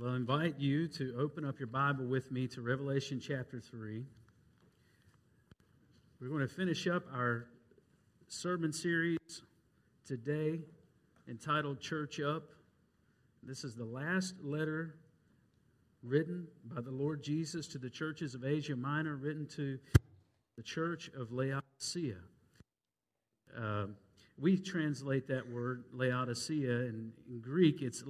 Well, I invite you to open up your Bible with me to Revelation chapter 3. We're going to finish up our sermon series today entitled Church Up. This is the last letter written by the Lord Jesus to the churches of Asia Minor, written to the church of Laodicea. Uh, we translate that word Laodicea, and in Greek it's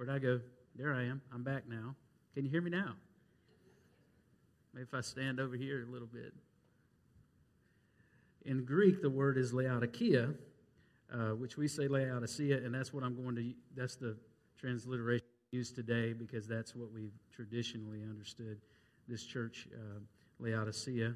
Where'd I go? There I am. I'm back now. Can you hear me now? Maybe if I stand over here a little bit. In Greek, the word is Laodicea, uh, which we say Laodicea, and that's what I'm going to, that's the transliteration used today because that's what we've traditionally understood this church, uh, Laodicea.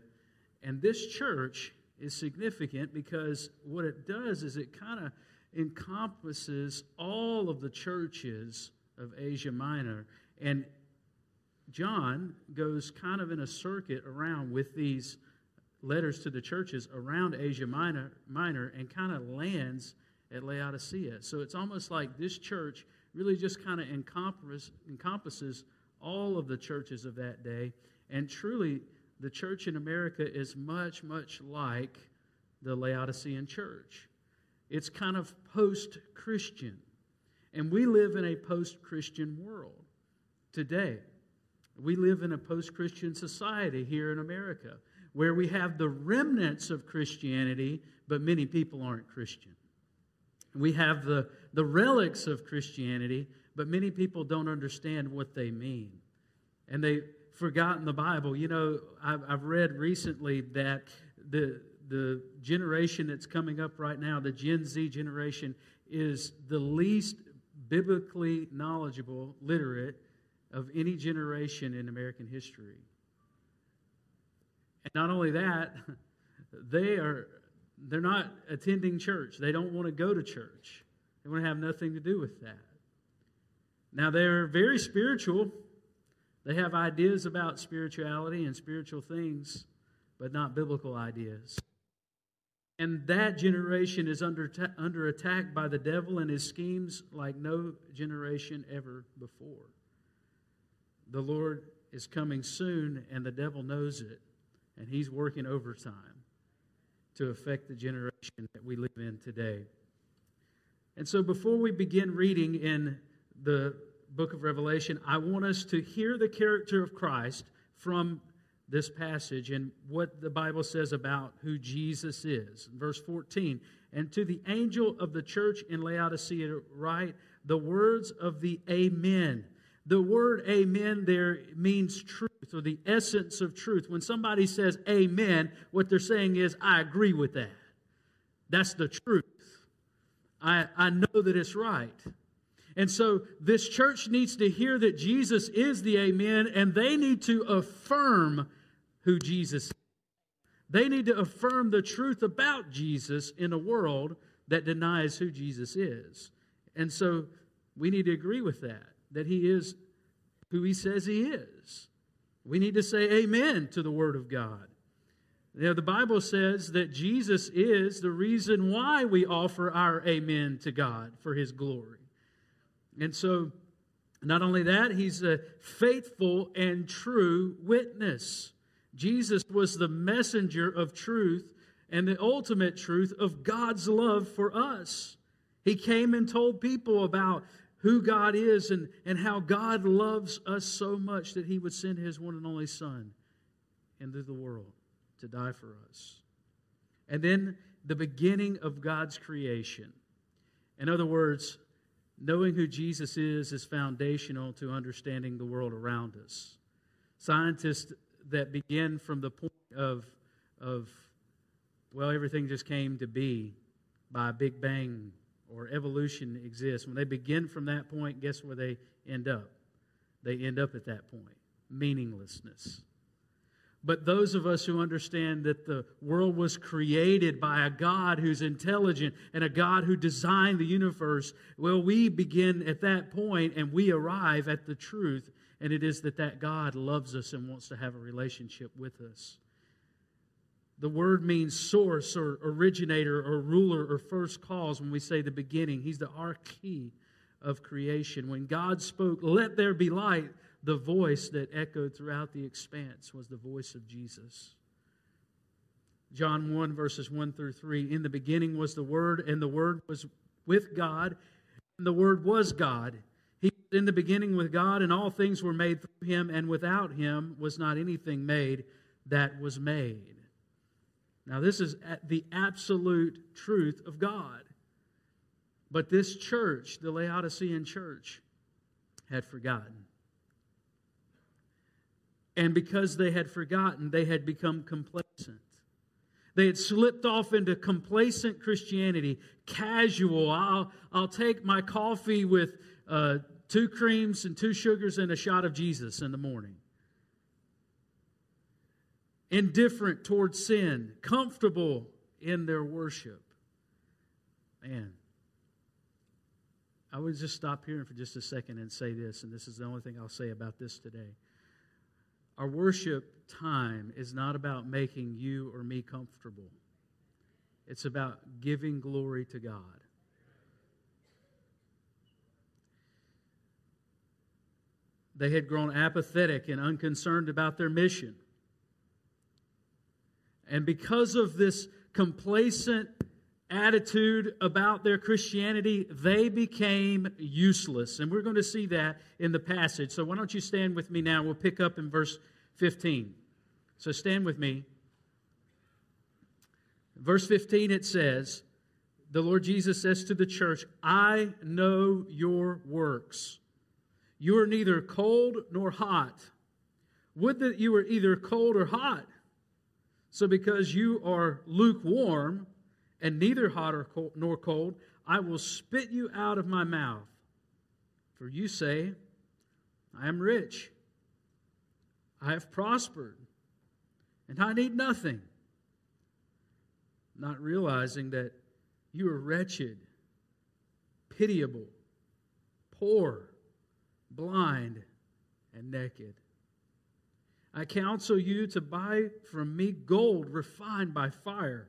And this church is significant because what it does is it kind of encompasses all of the churches of Asia Minor. And John goes kind of in a circuit around with these letters to the churches around Asia Minor, Minor and kind of lands at Laodicea. So it's almost like this church really just kind of encompass, encompasses all of the churches of that day. And truly, the church in America is much, much like the Laodicean church. It's kind of post Christian. And we live in a post Christian world today. We live in a post Christian society here in America where we have the remnants of Christianity, but many people aren't Christian. We have the, the relics of Christianity, but many people don't understand what they mean. And they've forgotten the Bible. You know, I've, I've read recently that the, the generation that's coming up right now, the Gen Z generation, is the least biblically knowledgeable, literate of any generation in American history. And not only that, they are they're not attending church. They don't want to go to church. They want to have nothing to do with that. Now they're very spiritual. They have ideas about spirituality and spiritual things, but not biblical ideas. And that generation is under, under attack by the devil and his schemes like no generation ever before. The Lord is coming soon, and the devil knows it, and he's working overtime to affect the generation that we live in today. And so, before we begin reading in the book of Revelation, I want us to hear the character of Christ from this passage and what the Bible says about who Jesus is. Verse 14, and to the angel of the church in Laodicea, write the words of the Amen. The word amen there means truth or the essence of truth. When somebody says amen, what they're saying is, I agree with that. That's the truth. I, I know that it's right. And so this church needs to hear that Jesus is the Amen, and they need to affirm who Jesus is. They need to affirm the truth about Jesus in a world that denies who Jesus is. And so we need to agree with that, that he is who he says he is. We need to say amen to the Word of God. You the Bible says that Jesus is the reason why we offer our amen to God for his glory. And so, not only that, he's a faithful and true witness. Jesus was the messenger of truth and the ultimate truth of God's love for us. He came and told people about who God is and, and how God loves us so much that he would send his one and only Son into the world to die for us. And then the beginning of God's creation. In other words, Knowing who Jesus is is foundational to understanding the world around us. Scientists that begin from the point of, of well, everything just came to be by a Big Bang or evolution exists, when they begin from that point, guess where they end up? They end up at that point meaninglessness. But those of us who understand that the world was created by a God who's intelligent and a God who designed the universe, well, we begin at that point and we arrive at the truth, and it is that that God loves us and wants to have a relationship with us. The word means source or originator or ruler or first cause when we say the beginning. He's the arche of creation. When God spoke, Let there be light, the voice that echoed throughout the expanse was the voice of Jesus. John 1, verses 1 through 3. In the beginning was the Word, and the Word was with God, and the Word was God. He was in the beginning with God, and all things were made through him, and without him was not anything made that was made. Now, this is the absolute truth of God. But this church, the Laodicean church, had forgotten. And because they had forgotten, they had become complacent. They had slipped off into complacent Christianity, casual. I'll, I'll take my coffee with uh, two creams and two sugars and a shot of Jesus in the morning. Indifferent towards sin, comfortable in their worship. Man, I would just stop here for just a second and say this, and this is the only thing I'll say about this today. Our worship time is not about making you or me comfortable, it's about giving glory to God. They had grown apathetic and unconcerned about their mission. And because of this complacent attitude about their Christianity, they became useless. And we're going to see that in the passage. So why don't you stand with me now? We'll pick up in verse 15. So stand with me. Verse 15 it says, The Lord Jesus says to the church, I know your works. You are neither cold nor hot. Would that you were either cold or hot. So because you are lukewarm, and neither hot cold, nor cold, I will spit you out of my mouth. For you say, I am rich, I have prospered, and I need nothing. Not realizing that you are wretched, pitiable, poor, blind, and naked. I counsel you to buy from me gold refined by fire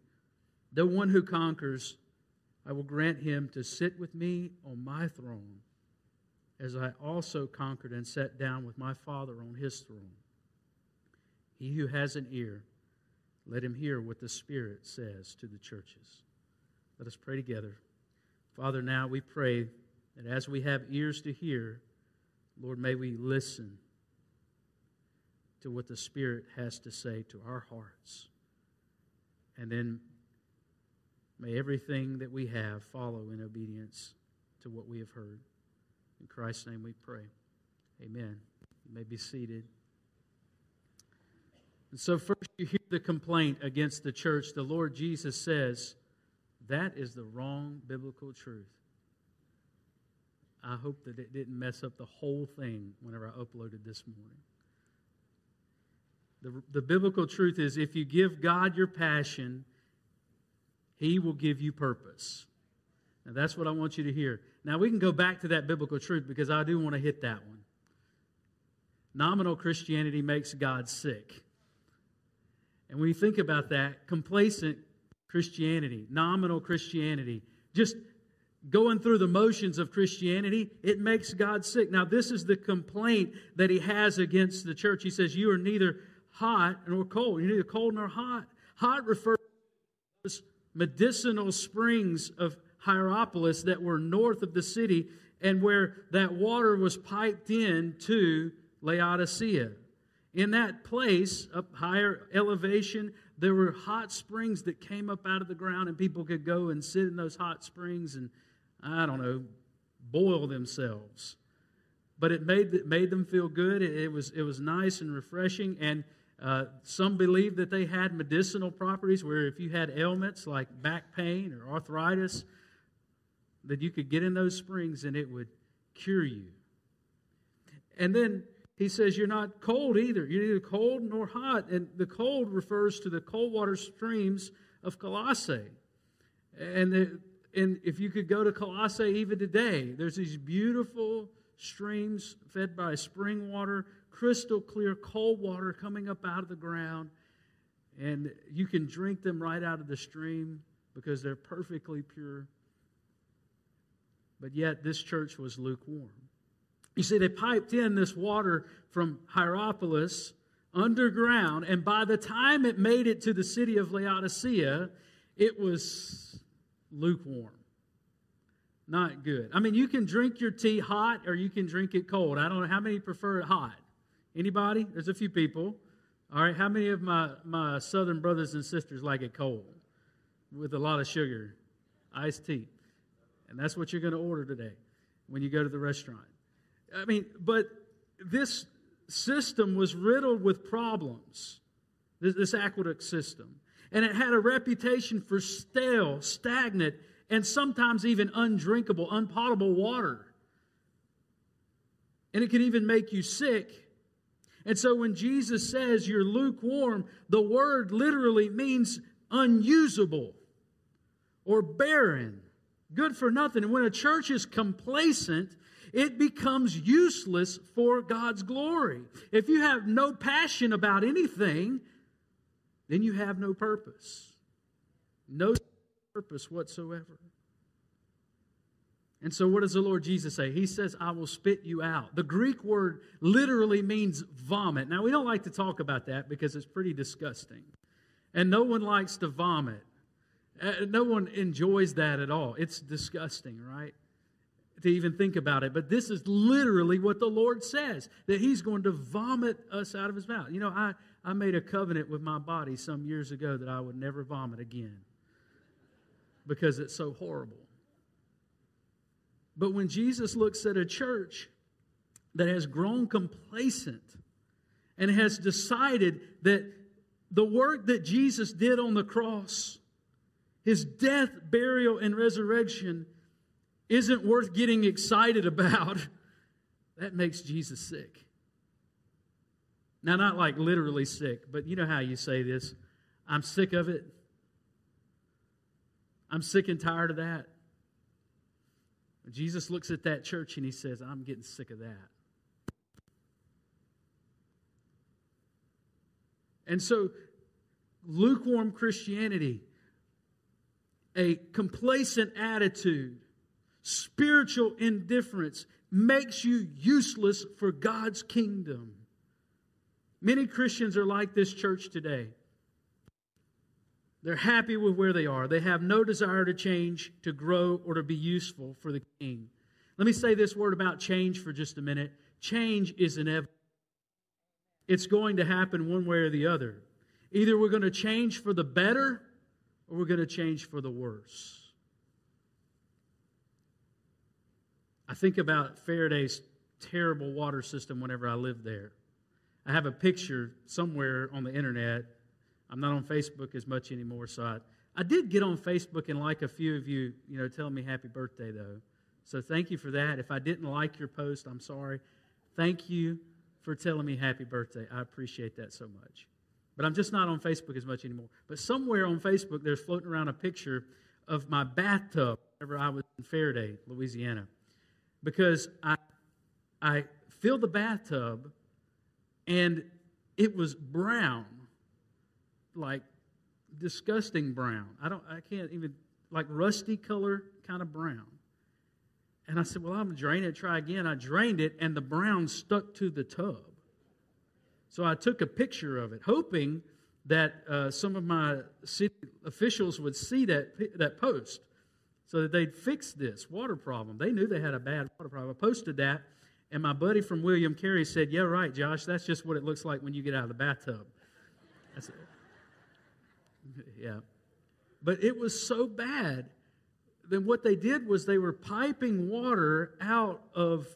The one who conquers, I will grant him to sit with me on my throne, as I also conquered and sat down with my Father on his throne. He who has an ear, let him hear what the Spirit says to the churches. Let us pray together. Father, now we pray that as we have ears to hear, Lord, may we listen to what the Spirit has to say to our hearts. And then May everything that we have follow in obedience to what we have heard. In Christ's name we pray. Amen. You may be seated. And so, first, you hear the complaint against the church. The Lord Jesus says, That is the wrong biblical truth. I hope that it didn't mess up the whole thing whenever I uploaded this morning. The, the biblical truth is if you give God your passion, he will give you purpose. And that's what I want you to hear. Now, we can go back to that biblical truth because I do want to hit that one. Nominal Christianity makes God sick. And when you think about that, complacent Christianity, nominal Christianity, just going through the motions of Christianity, it makes God sick. Now, this is the complaint that he has against the church. He says, You are neither hot nor cold. You're neither cold nor hot. Hot refers medicinal springs of Hierapolis that were north of the city and where that water was piped in to Laodicea. In that place, up higher elevation, there were hot springs that came up out of the ground, and people could go and sit in those hot springs and, I don't know, boil themselves. But it made, it made them feel good. It, it was, it was nice and refreshing. And Uh, some believe that they had medicinal properties where if you had ailments like back pain or arthritis, that you could get in those springs and it would cure you. And then he says you're not cold either. You're neither cold nor hot. And the cold refers to the cold water streams of Colossae. And, the, and if you could go to Colossae even today, there's these beautiful streams fed by spring water, crystal clear cold water coming up out of the ground. And you can drink them right out of the stream because they're perfectly pure. But yet, this church was lukewarm. You see, they piped in this water from Hierapolis underground, and by the time it made it to the city of Laodicea, it was lukewarm. Not good. I mean, you can drink your tea hot or you can drink it cold. I don't know how many prefer it hot. Anybody? There's a few people. All right, how many of my, my southern brothers and sisters like it cold with a lot of sugar? Iced tea. And that's what you're going to order today when you go to the restaurant. I mean, but this system was riddled with problems, this, this aqueduct system. And it had a reputation for stale, stagnant, and sometimes even undrinkable, unpotable water. And it could even make you sick. And so when Jesus says you're lukewarm, the word literally means unusable or barren, good for nothing. And when a church is complacent, it becomes useless for God's glory. If you have no passion about anything, then you have no purpose. No purpose whatsoever. And so, what does the Lord Jesus say? He says, I will spit you out. The Greek word literally means vomit. Now, we don't like to talk about that because it's pretty disgusting. And no one likes to vomit. Uh, no one enjoys that at all. It's disgusting, right? to even think about it. But this is literally what the Lord says that He's going to vomit us out of His mouth. You know, I, I made a covenant with my body some years ago that I would never vomit again because it's so horrible. But when Jesus looks at a church that has grown complacent and has decided that the work that Jesus did on the cross, his death, burial, and resurrection, isn't worth getting excited about, that makes Jesus sick. Now, not like literally sick, but you know how you say this I'm sick of it. I'm sick and tired of that. Jesus looks at that church and he says, I'm getting sick of that. And so, lukewarm Christianity, a complacent attitude, spiritual indifference makes you useless for God's kingdom. Many Christians are like this church today. They're happy with where they are. They have no desire to change, to grow, or to be useful for the king. Let me say this word about change for just a minute. Change is inevitable. It's going to happen one way or the other. Either we're going to change for the better or we're going to change for the worse. I think about Ferriday's terrible water system whenever I lived there. I have a picture somewhere on the internet. I'm not on Facebook as much anymore, so I, I did get on Facebook and like a few of you, you know, telling me happy birthday though. So thank you for that. If I didn't like your post, I'm sorry. Thank you for telling me happy birthday. I appreciate that so much. But I'm just not on Facebook as much anymore. But somewhere on Facebook, there's floating around a picture of my bathtub whenever I was in Ferriday, Louisiana because I, I filled the bathtub and it was brown, like disgusting brown. I don't, I can't even, like rusty color, kind of brown. And I said, Well, I'm to drain it, try again. I drained it, and the brown stuck to the tub. So I took a picture of it, hoping that uh, some of my city officials would see that, that post so that they'd fix this water problem. They knew they had a bad water problem. I posted that, and my buddy from William Carey said, Yeah, right, Josh, that's just what it looks like when you get out of the bathtub. Yeah. But it was so bad. Then what they did was they were piping water out of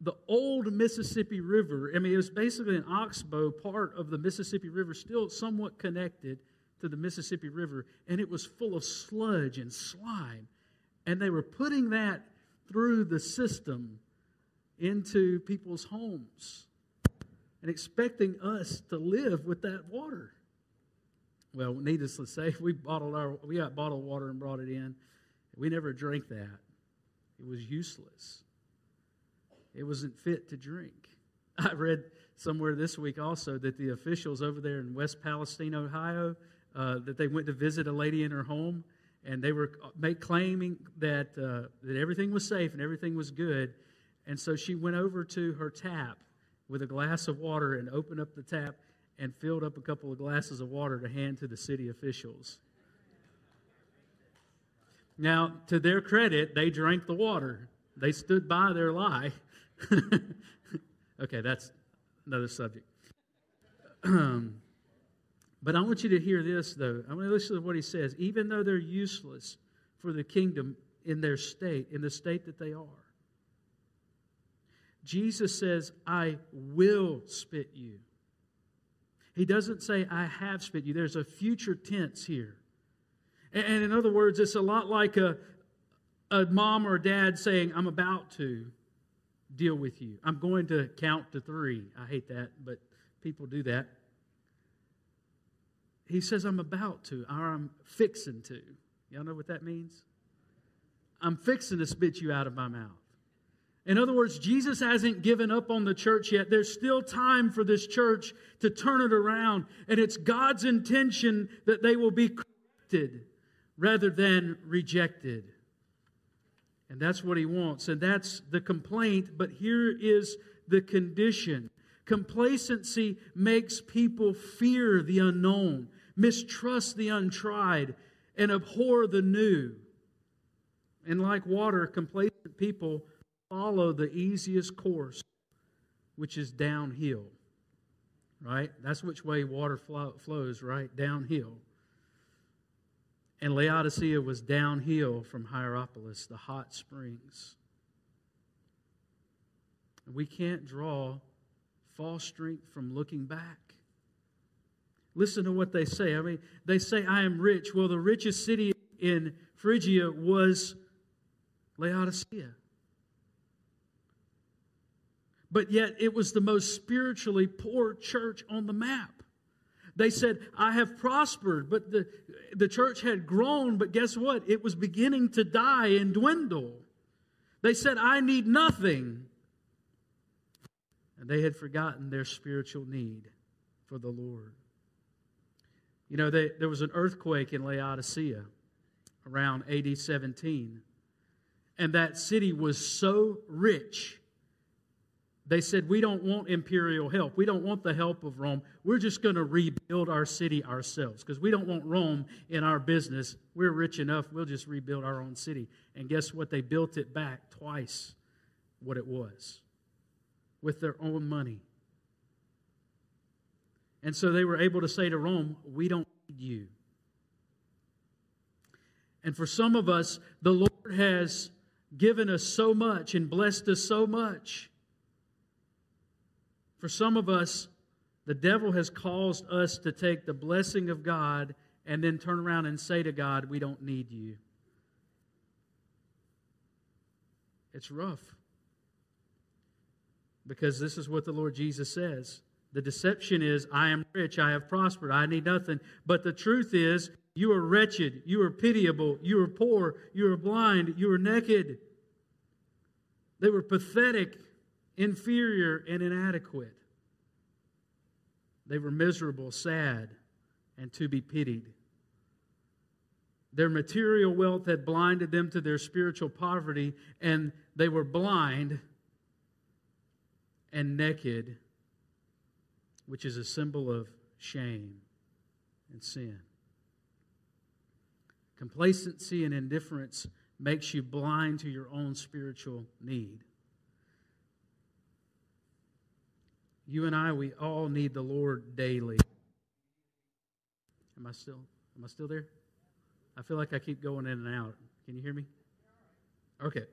the old Mississippi River. I mean, it was basically an oxbow part of the Mississippi River, still somewhat connected to the Mississippi River, and it was full of sludge and slime. And they were putting that through the system into people's homes and expecting us to live with that water. Well, needless to say, we bottled our we got bottled water and brought it in. We never drank that. It was useless. It wasn't fit to drink. I read somewhere this week also that the officials over there in West Palestine, Ohio, uh, that they went to visit a lady in her home, and they were make, claiming that uh, that everything was safe and everything was good, and so she went over to her tap with a glass of water and opened up the tap and filled up a couple of glasses of water to hand to the city officials. Now, to their credit, they drank the water. They stood by their lie. okay, that's another subject. But I want you to hear this, though. I want to listen to what he says. Even though they're useless for the kingdom in their state, in the state that they are, Jesus says, I will spit you. He doesn't say, I have spit you. There's a future tense here. And in other words, it's a lot like a, a mom or a dad saying, I'm about to deal with you. I'm going to count to three. I hate that, but people do that. He says, I'm about to, or I'm fixing to. Y'all know what that means? I'm fixing to spit you out of my mouth. In other words, Jesus hasn't given up on the church yet. There's still time for this church to turn it around. And it's God's intention that they will be corrected rather than rejected. And that's what he wants. And that's the complaint. But here is the condition complacency makes people fear the unknown, mistrust the untried, and abhor the new. And like water, complacent people follow the easiest course, which is downhill. Right? That's which way water flows, right? Downhill. And Laodicea was downhill from Hierapolis, the hot springs. We can't draw false strength from looking back. Listen to what they say. I mean, they say, I am rich. Well, the richest city in Phrygia was Laodicea. But yet, it was the most spiritually poor church on the map. They said, I have prospered, but the, the church had grown, but guess what? It was beginning to die and dwindle. They said, I need nothing. And they had forgotten their spiritual need for the Lord. You know, they, there was an earthquake in Laodicea around AD 17. And that city was so rich they said, We don't want imperial help. We don't want the help of Rome. We're just going to rebuild our city ourselves because we don't want Rome in our business. We're rich enough, we'll just rebuild our own city. And guess what? They built it back twice what it was with their own money. And so they were able to say to Rome, We don't need you. And for some of us, the Lord has given us so much and blessed us so much for some of us, the devil has caused us to take the blessing of God and then turn around and say to God, We don't need you. It's rough. Because this is what the Lord Jesus says. The deception is, I am rich, I have prospered, I need nothing. But the truth is, you are wretched, you are pitiable, you are poor, you are blind, you are naked. They were pathetic inferior, and inadequate. They were miserable, sad, and to be pitied. Their material wealth had blinded them to their spiritual poverty, and they were blind and naked, which is a symbol of shame and sin. Complacency and indifference makes you blind to your own spiritual need. You and I, we all need the Lord daily. Am I still am I still there? I feel like I keep going in and out. Can you hear me? Okay.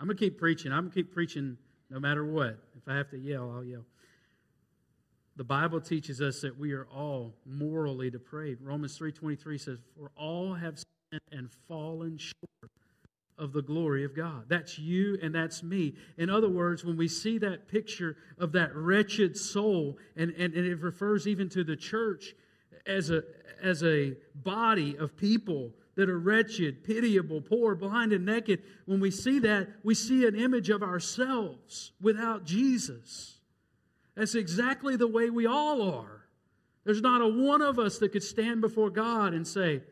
I'm going to keep preaching. I'm going to keep preaching no matter what. If I have to yell, I'll yell. The Bible teaches us that we are all morally depraved. Romans 3:23 says, "For all have sinned and fallen short of the glory of God." That's you and that's me. In other words, when we see that picture of that wretched soul, and, and, and it refers even to the church as a, as a body of people that are wretched, pitiable, poor, blind, and naked, when we see that, we see an image of ourselves without Jesus. That's exactly the way we all are. There's not a one of us that could stand before God and say,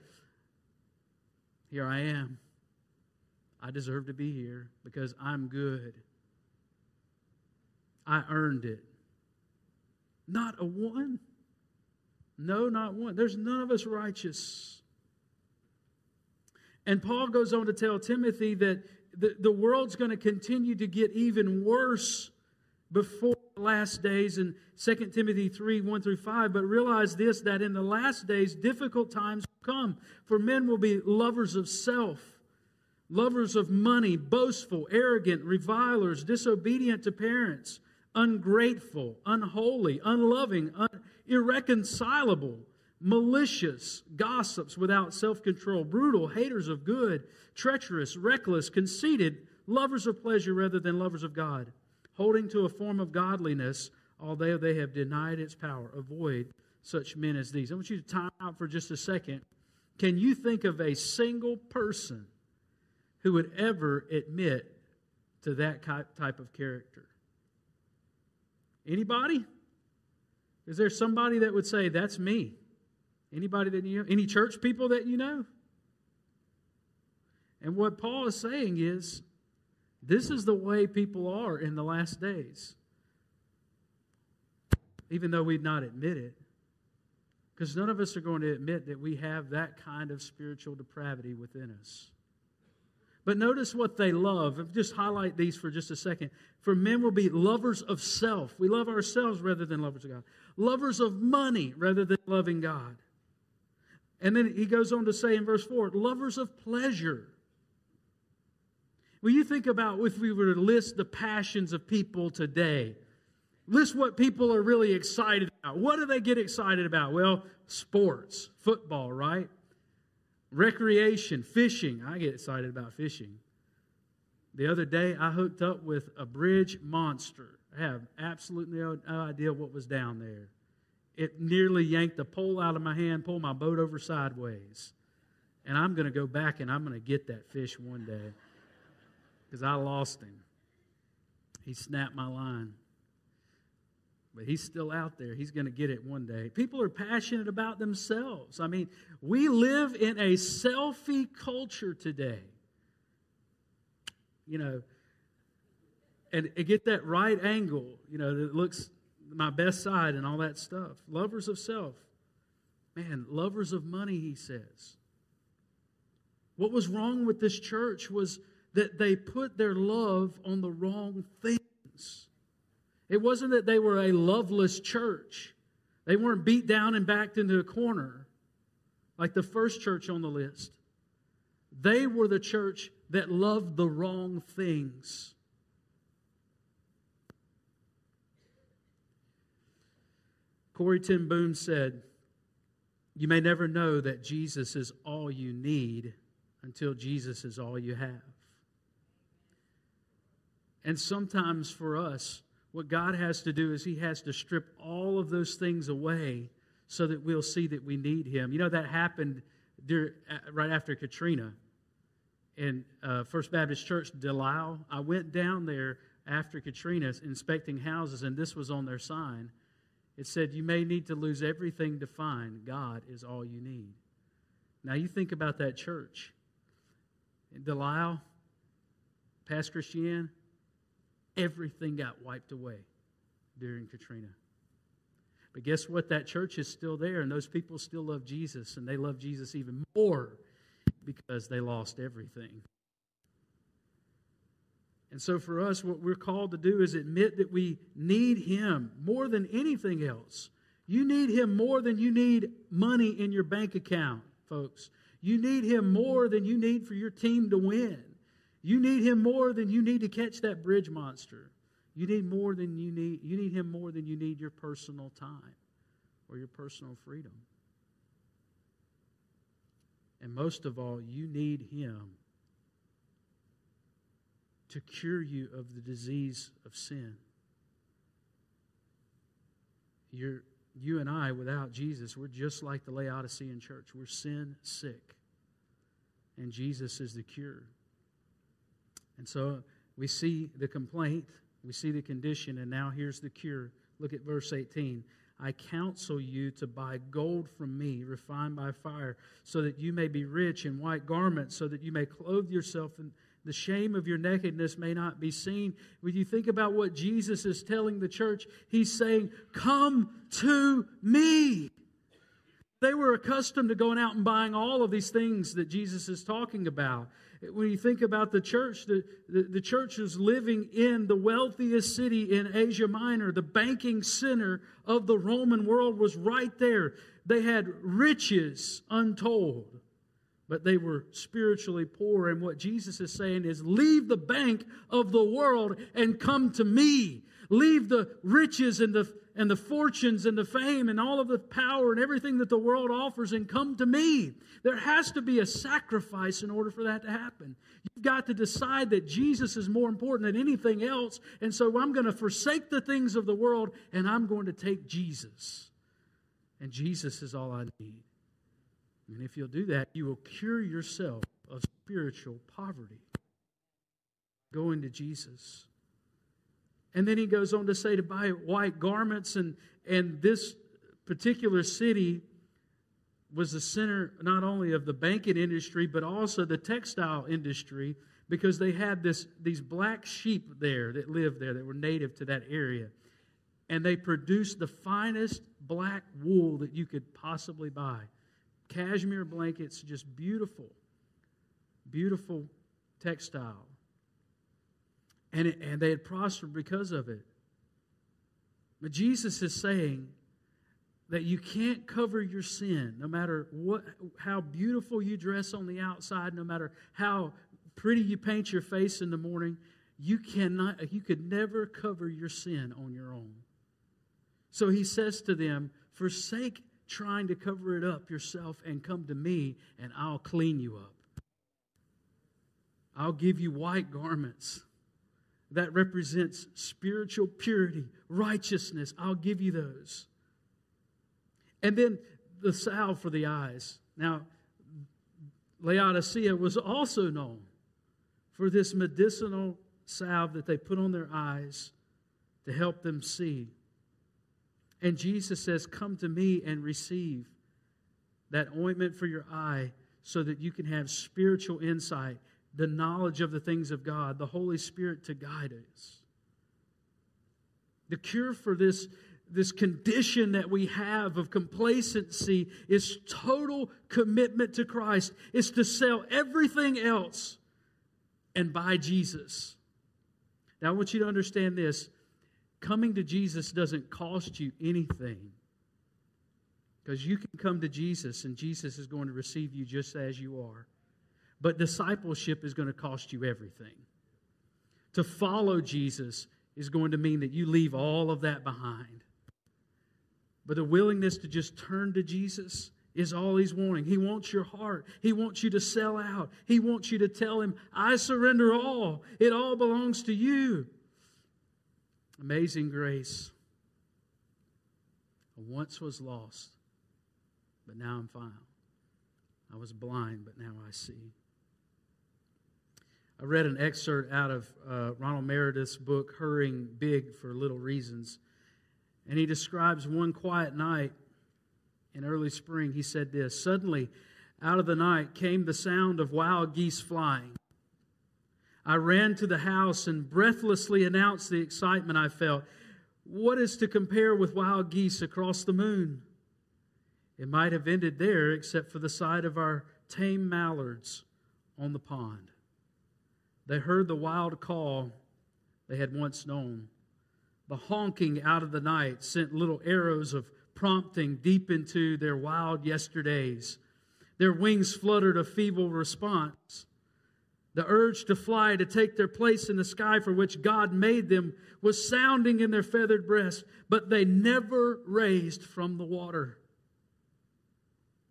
Here I am. I deserve to be here because I'm good. I earned it. Not a one. No, not one. There's none of us righteous. And Paul goes on to tell Timothy that the, the world's going to continue to get even worse before the last days in 2 Timothy 3 1 through 5. But realize this that in the last days, difficult times will come, for men will be lovers of self, lovers of money, boastful, arrogant, revilers, disobedient to parents, ungrateful, unholy, unloving, un- irreconcilable, malicious, gossips without self control, brutal, haters of good, treacherous, reckless, conceited, lovers of pleasure rather than lovers of God holding to a form of godliness, although they have denied its power. Avoid such men as these. I want you to time out for just a second. Can you think of a single person who would ever admit to that type of character? Anybody? Is there somebody that would say, That's me? Anybody that you know? Any church people that you know? And what Paul is saying is, this is the way people are in the last days. Even though we'd not admit it. Because none of us are going to admit that we have that kind of spiritual depravity within us. But notice what they love. Just highlight these for just a second. For men will be lovers of self. We love ourselves rather than lovers of God. Lovers of money rather than loving God. And then he goes on to say in verse 4 lovers of pleasure when you think about if we were to list the passions of people today, list what people are really excited about. What do they get excited about? Well, sports, football, right? Recreation, fishing. I get excited about fishing. The other day, I hooked up with a bridge monster. I have absolutely no idea what was down there. It nearly yanked the pole out of my hand, pulled my boat over sideways. And I'm going to go back and I'm going to get that fish one day because I lost him. He snapped my line. But he's still out there. He's going to get it one day. People are passionate about themselves. I mean, we live in a selfie culture today. You know, and, and get that right angle, you know, that looks my best side and all that stuff. Lovers of self. Man, lovers of money, he says. What was wrong with this church was that they put their love on the wrong things. It wasn't that they were a loveless church, they weren't beat down and backed into a corner like the first church on the list. They were the church that loved the wrong things. Corrie ten Boom said, You may never know that Jesus is all you need until Jesus is all you have. And sometimes for us, what God has to do is He has to strip all of those things away so that we'll see that we need Him. You know, that happened during, right after Katrina in uh, First Baptist Church, Delisle. I went down there after Katrina inspecting houses, and this was on their sign. It said, You may need to lose everything to find God is all you need. Now, you think about that church. Delisle, Pass Christian, everything got wiped away during Katrina. But guess what? That church is still there, and those people still love Jesus, and they love Jesus even more because they lost everything. And so, for us, what we're called to do is admit that we need Him more than anything else. You need Him more than you need money in your bank account, folks. You need Him more than you need for your team to win. You need him more than you need to catch that bridge monster. You need more than you need. You need Him more than you need your personal time or your personal freedom. And most of all, you need Him to cure you of the disease of sin. You're, you and I, without Jesus, we're just like the Laodicean church. We're sin sick. And Jesus is the cure. And so we see the complaint, we see the condition, and now here's the cure. Look at verse 18. I counsel you to buy gold from me, refined by fire, so that you may be rich in white garments, so that you may clothe yourself and the shame of your nakedness may not be seen. When you think about what Jesus is telling the church, he's saying, Come to me. They were accustomed to going out and buying all of these things that Jesus is talking about. When you think about the church, the, the, the church was living in the wealthiest city in Asia Minor. The banking center of the Roman world was right there. They had riches untold, but they were spiritually poor. And what Jesus is saying is leave the bank of the world and come to me. Leave the riches and the and the fortunes and the fame and all of the power and everything that the world offers and come to me. There has to be a sacrifice in order for that to happen. You've got to decide that Jesus is more important than anything else. And so I'm going to forsake the things of the world and I'm going to take Jesus. And Jesus is all I need. And if you'll do that, you will cure yourself of spiritual poverty. Going to Jesus. And then he goes on to say to buy white garments, and, and this particular city was the center not only of the banking industry, but also the textile industry, because they had this, these black sheep there that lived there that were native to that area. And they produced the finest black wool that you could possibly buy. Cashmere blankets, just beautiful, beautiful textile. And, it, and they had prospered because of it. But Jesus is saying that you can't cover your sin no matter what, how beautiful you dress on the outside, no matter how pretty you paint your face in the morning. You cannot, you could never cover your sin on your own. So he says to them, Forsake trying to cover it up yourself and come to me, and I'll clean you up. I'll give you white garments that represents spiritual purity, righteousness. I'll give you those. And then the salve for the eyes. Now, Laodicea was also known for this medicinal salve that they put on their eyes to help them see. And Jesus says, Come to me and receive that ointment for your eye so that you can have spiritual insight the knowledge of the things of God, the Holy Spirit to guide us. The cure for this, this condition that we have of complacency is total commitment to Christ. It's to sell everything else and buy Jesus. Now, I want you to understand this coming to Jesus doesn't cost you anything. Because you can come to Jesus and Jesus is going to receive you just as you are. But discipleship is going to cost you everything. To follow Jesus is going to mean that you leave all of that behind. But the willingness to just turn to Jesus is all he's wanting. He wants your heart. He wants you to sell out. He wants you to tell him, I surrender all. It all belongs to you. Amazing grace. I once was lost, but now I'm found. I was blind, but now I see. I read an excerpt out of uh, Ronald Meredith's book, Hurrying Big for Little Reasons. And he describes one quiet night in early spring. He said this Suddenly, out of the night came the sound of wild geese flying. I ran to the house and breathlessly announced the excitement I felt. What is to compare with wild geese across the moon? It might have ended there, except for the sight of our tame mallards on the pond. They heard the wild call they had once known. The honking out of the night sent little arrows of prompting deep into their wild yesterdays. Their wings fluttered a feeble response. The urge to fly, to take their place in the sky for which God made them, was sounding in their feathered breasts, but they never raised from the water.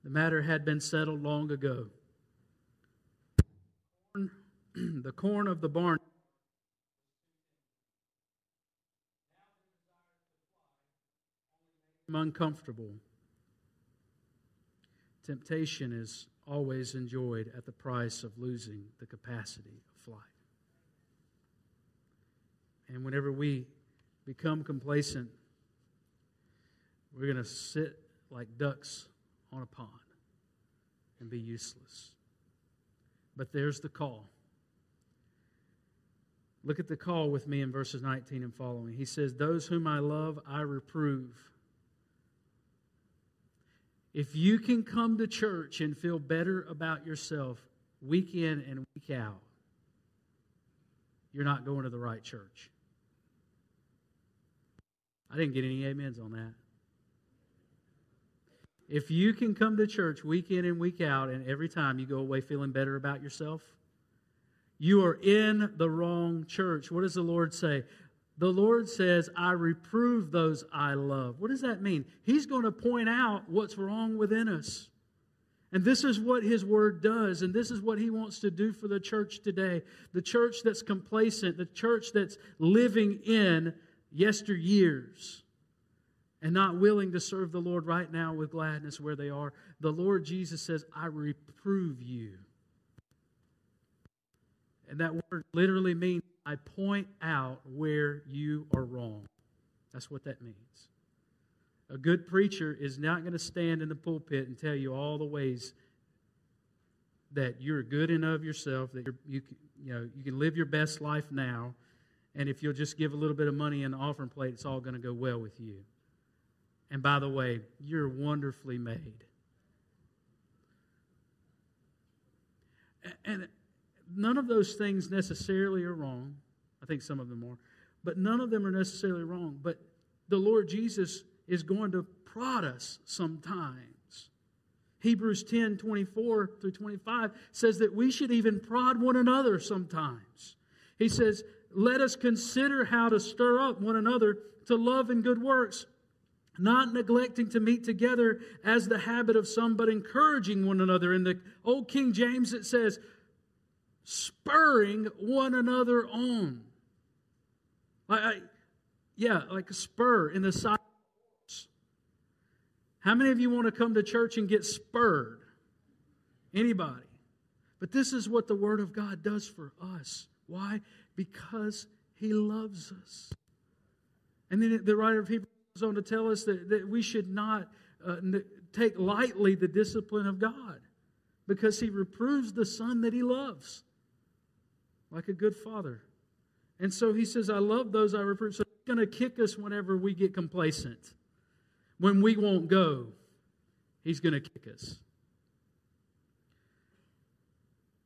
The matter had been settled long ago. The corn of the barn uncomfortable. Temptation is always enjoyed at the price of losing the capacity of flight. And whenever we become complacent, we're going to sit like ducks on a pond and be useless. But there's the call. Look at the call with me in verses 19 and following. He says, Those whom I love, I reprove. If you can come to church and feel better about yourself week in and week out, you're not going to the right church. I didn't get any amens on that. If you can come to church week in and week out, and every time you go away feeling better about yourself, you are in the wrong church. What does the Lord say? The Lord says, I reprove those I love. What does that mean? He's going to point out what's wrong within us. And this is what His Word does, and this is what He wants to do for the church today. The church that's complacent, the church that's living in yesteryears and not willing to serve the Lord right now with gladness where they are. The Lord Jesus says, I reprove you. And that word literally means I point out where you are wrong. That's what that means. A good preacher is not going to stand in the pulpit and tell you all the ways that you're good and of yourself, that you you know you can live your best life now, and if you'll just give a little bit of money in the offering plate, it's all going to go well with you. And by the way, you're wonderfully made. And none of those things necessarily are wrong. I think some of them are. But none of them are necessarily wrong. But the Lord Jesus is going to prod us sometimes. Hebrews 10 24 through 25 says that we should even prod one another sometimes. He says, Let us consider how to stir up one another to love and good works not neglecting to meet together as the habit of some, but encouraging one another. In the Old King James, it says, spurring one another on. Like, I, yeah, like a spur in the side. How many of you want to come to church and get spurred? Anybody? But this is what the Word of God does for us. Why? Because He loves us. And then the writer of Hebrews goes on to tell us that, that we should not uh, take lightly the discipline of God because He reproves the Son that He loves like a good father. And so he says, I love those I reprove. So he's going to kick us whenever we get complacent. When we won't go, he's going to kick us.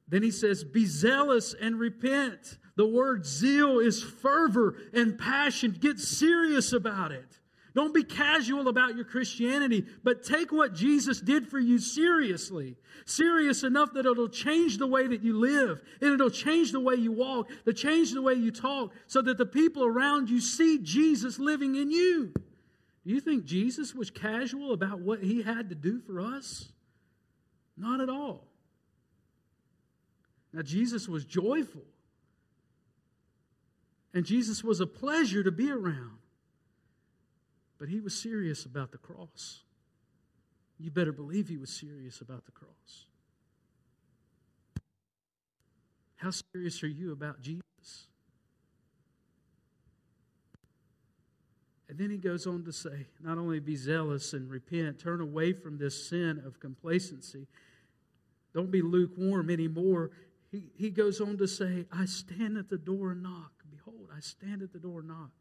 Then he says, Be zealous and repent. The word zeal is fervor and passion. Get serious about it. Don't be casual about your Christianity, but take what Jesus did for you seriously. Serious enough that it'll change the way that you live, and it'll change the way you walk, to change the way you talk, so that the people around you see Jesus living in you. Do you think Jesus was casual about what he had to do for us? Not at all. Now, Jesus was joyful, and Jesus was a pleasure to be around. But he was serious about the cross. You better believe he was serious about the cross. How serious are you about Jesus? And then he goes on to say, not only be zealous and repent, turn away from this sin of complacency. Don't be lukewarm anymore. He, he goes on to say, I stand at the door and knock. Behold, I stand at the door and knock.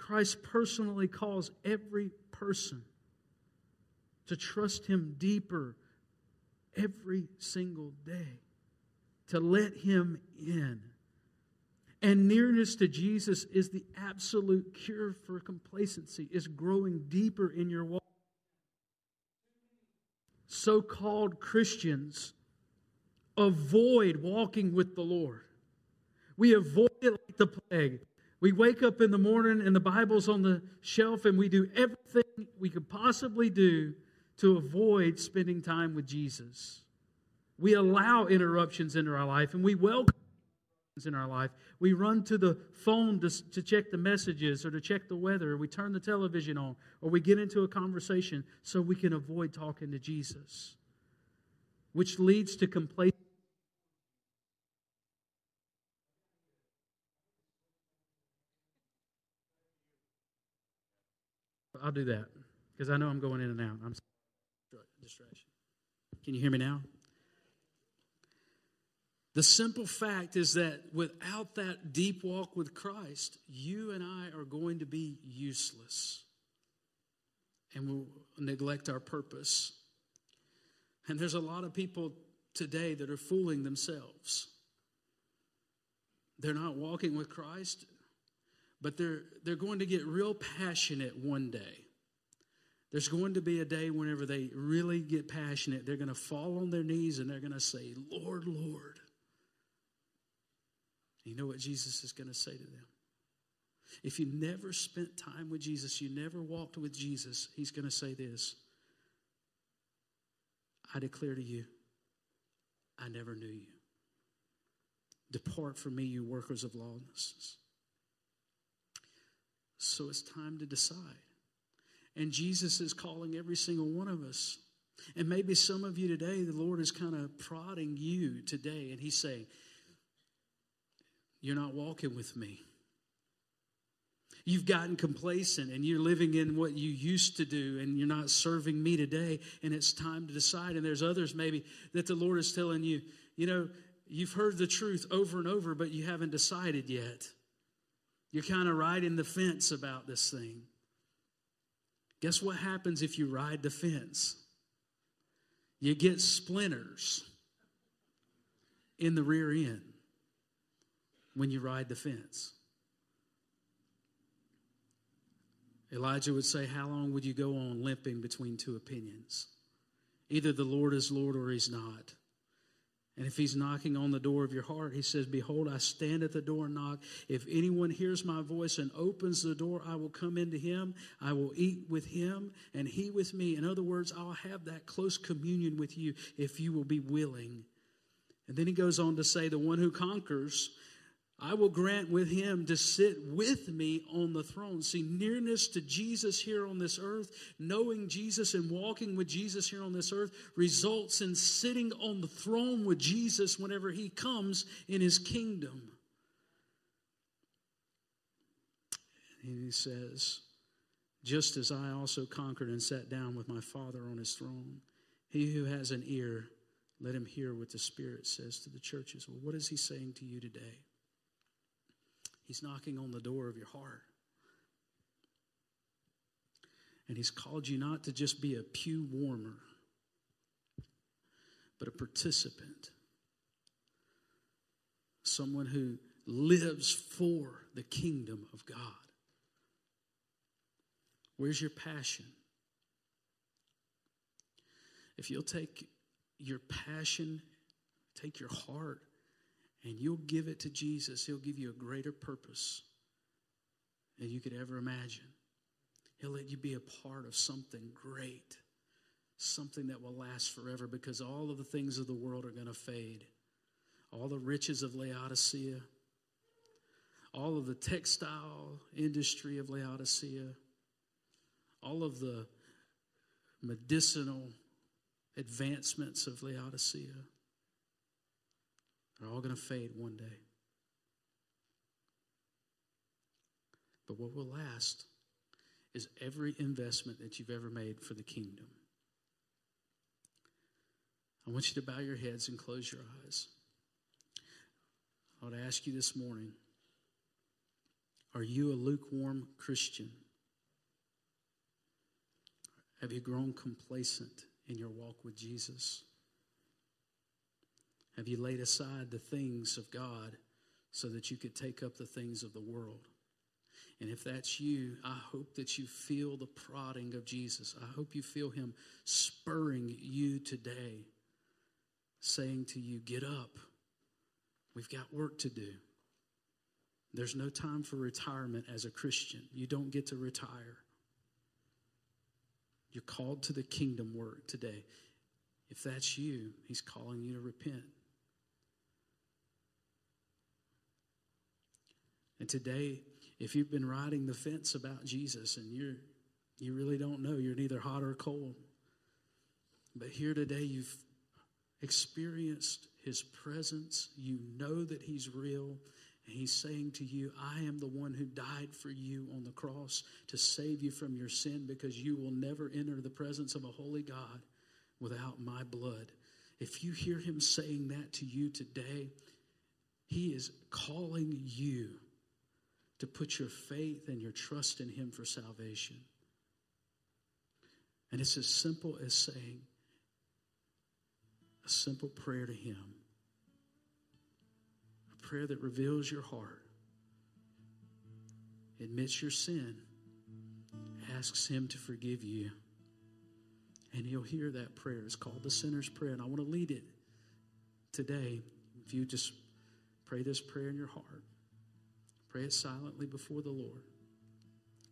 Christ personally calls every person to trust Him deeper every single day, to let Him in. And nearness to Jesus is the absolute cure for complacency, is growing deeper in your walk. So called Christians avoid walking with the Lord. We avoid it like the plague. We wake up in the morning and the Bible's on the shelf and we do everything we could possibly do to avoid spending time with Jesus. We allow interruptions into our life and we welcome interruptions in our life. We run to the phone to, to check the messages or to check the weather. We turn the television on or we get into a conversation so we can avoid talking to Jesus, which leads to complacency. I'll do that because I know I'm going in and out. I'm distraction. Can you hear me now? The simple fact is that without that deep walk with Christ, you and I are going to be useless and we'll neglect our purpose. And there's a lot of people today that are fooling themselves. They're not walking with Christ, but they're, they're going to get real passionate one day. There's going to be a day whenever they really get passionate, they're going to fall on their knees and they're going to say, Lord, Lord. You know what Jesus is going to say to them? If you never spent time with Jesus, you never walked with Jesus, he's going to say this I declare to you, I never knew you. Depart from me, you workers of lawlessness. So it's time to decide. And Jesus is calling every single one of us. And maybe some of you today, the Lord is kind of prodding you today, and He's saying, You're not walking with me. You've gotten complacent and you're living in what you used to do and you're not serving me today, and it's time to decide. And there's others maybe that the Lord is telling you, you know, you've heard the truth over and over, but you haven't decided yet. You're kind of riding the fence about this thing. Guess what happens if you ride the fence? You get splinters in the rear end when you ride the fence. Elijah would say, How long would you go on limping between two opinions? Either the Lord is Lord or he's not. And if he's knocking on the door of your heart, he says, Behold, I stand at the door and knock. If anyone hears my voice and opens the door, I will come into him. I will eat with him and he with me. In other words, I'll have that close communion with you if you will be willing. And then he goes on to say, The one who conquers I will grant with him to sit with me on the throne. See, nearness to Jesus here on this earth, knowing Jesus and walking with Jesus here on this earth, results in sitting on the throne with Jesus whenever he comes in his kingdom. And he says, Just as I also conquered and sat down with my Father on his throne, he who has an ear, let him hear what the Spirit says to the churches. Well, what is he saying to you today? He's knocking on the door of your heart. And He's called you not to just be a pew warmer, but a participant. Someone who lives for the kingdom of God. Where's your passion? If you'll take your passion, take your heart, and you'll give it to Jesus, He'll give you a greater purpose than you could ever imagine. He'll let you be a part of something great, something that will last forever because all of the things of the world are going to fade. All the riches of Laodicea, all of the textile industry of Laodicea, all of the medicinal advancements of Laodicea they're all going to fade one day. But what will last is every investment that you've ever made for the kingdom. I want you to bow your heads and close your eyes. I would ask you this morning are you a lukewarm Christian? Have you grown complacent in your walk with Jesus? Have you laid aside the things of God so that you could take up the things of the world? And if that's you, I hope that you feel the prodding of Jesus. I hope you feel Him spurring you today saying to you, Get up. We've got work to do. There's no time for retirement as a Christian. You don't get to retire. You're called to the kingdom work today. If that's you, He's calling you to repent. And today, if you've been riding the fence about Jesus and you're you really don't know, you're neither hot or cold. But here today you've experienced his presence. You know that he's real. And he's saying to you, I am the one who died for you on the cross to save you from your sin because you will never enter the presence of a holy God without my blood. If you hear him saying that to you today, he is calling you to put your faith and your trust in him for salvation. And it's as simple as saying a simple prayer to Him, a prayer that reveals your heart, admits your sin, asks Him to forgive you. And He'll hear that prayer. It's called the sinner's prayer. And I want to lead it today. If you just pray this prayer in your heart, pray it silently before the Lord.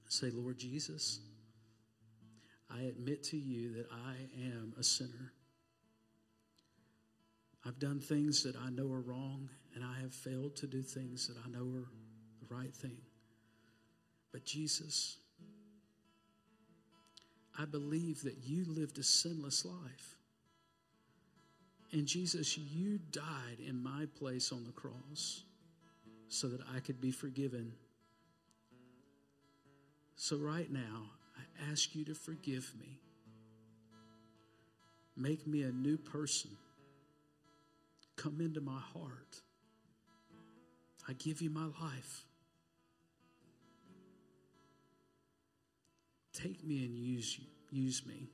Say, Lord Jesus, I admit to you that I am a sinner. I've done things that I know are wrong, and I have failed to do things that I know are the right thing. But Jesus, I believe that you lived a sinless life. And Jesus, you died in my place on the cross so that I could be forgiven. So, right now, I ask you to forgive me. Make me a new person. Come into my heart. I give you my life. Take me and use, use me.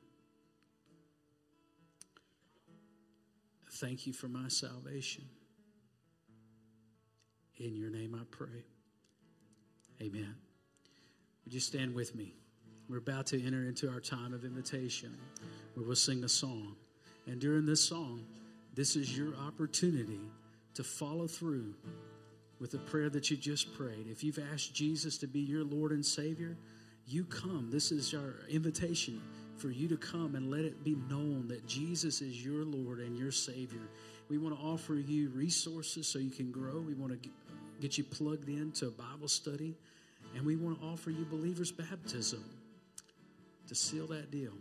Thank you for my salvation. In your name I pray. Amen. Would you stand with me? We're about to enter into our time of invitation where we'll sing a song. And during this song, this is your opportunity to follow through with the prayer that you just prayed. If you've asked Jesus to be your Lord and Savior, you come. This is our invitation for you to come and let it be known that Jesus is your Lord and your Savior. We want to offer you resources so you can grow. We want to get you plugged into a Bible study. And we want to offer you believers' baptism to seal that deal.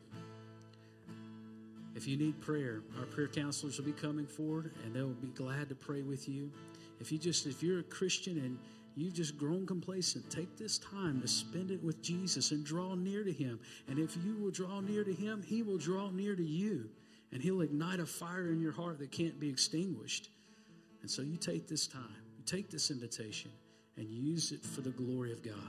If you need prayer, our prayer counselors will be coming forward and they'll be glad to pray with you. If you just if you're a Christian and you've just grown complacent, take this time to spend it with Jesus and draw near to him. And if you will draw near to him, he will draw near to you. And he'll ignite a fire in your heart that can't be extinguished. And so you take this time, take this invitation and use it for the glory of God.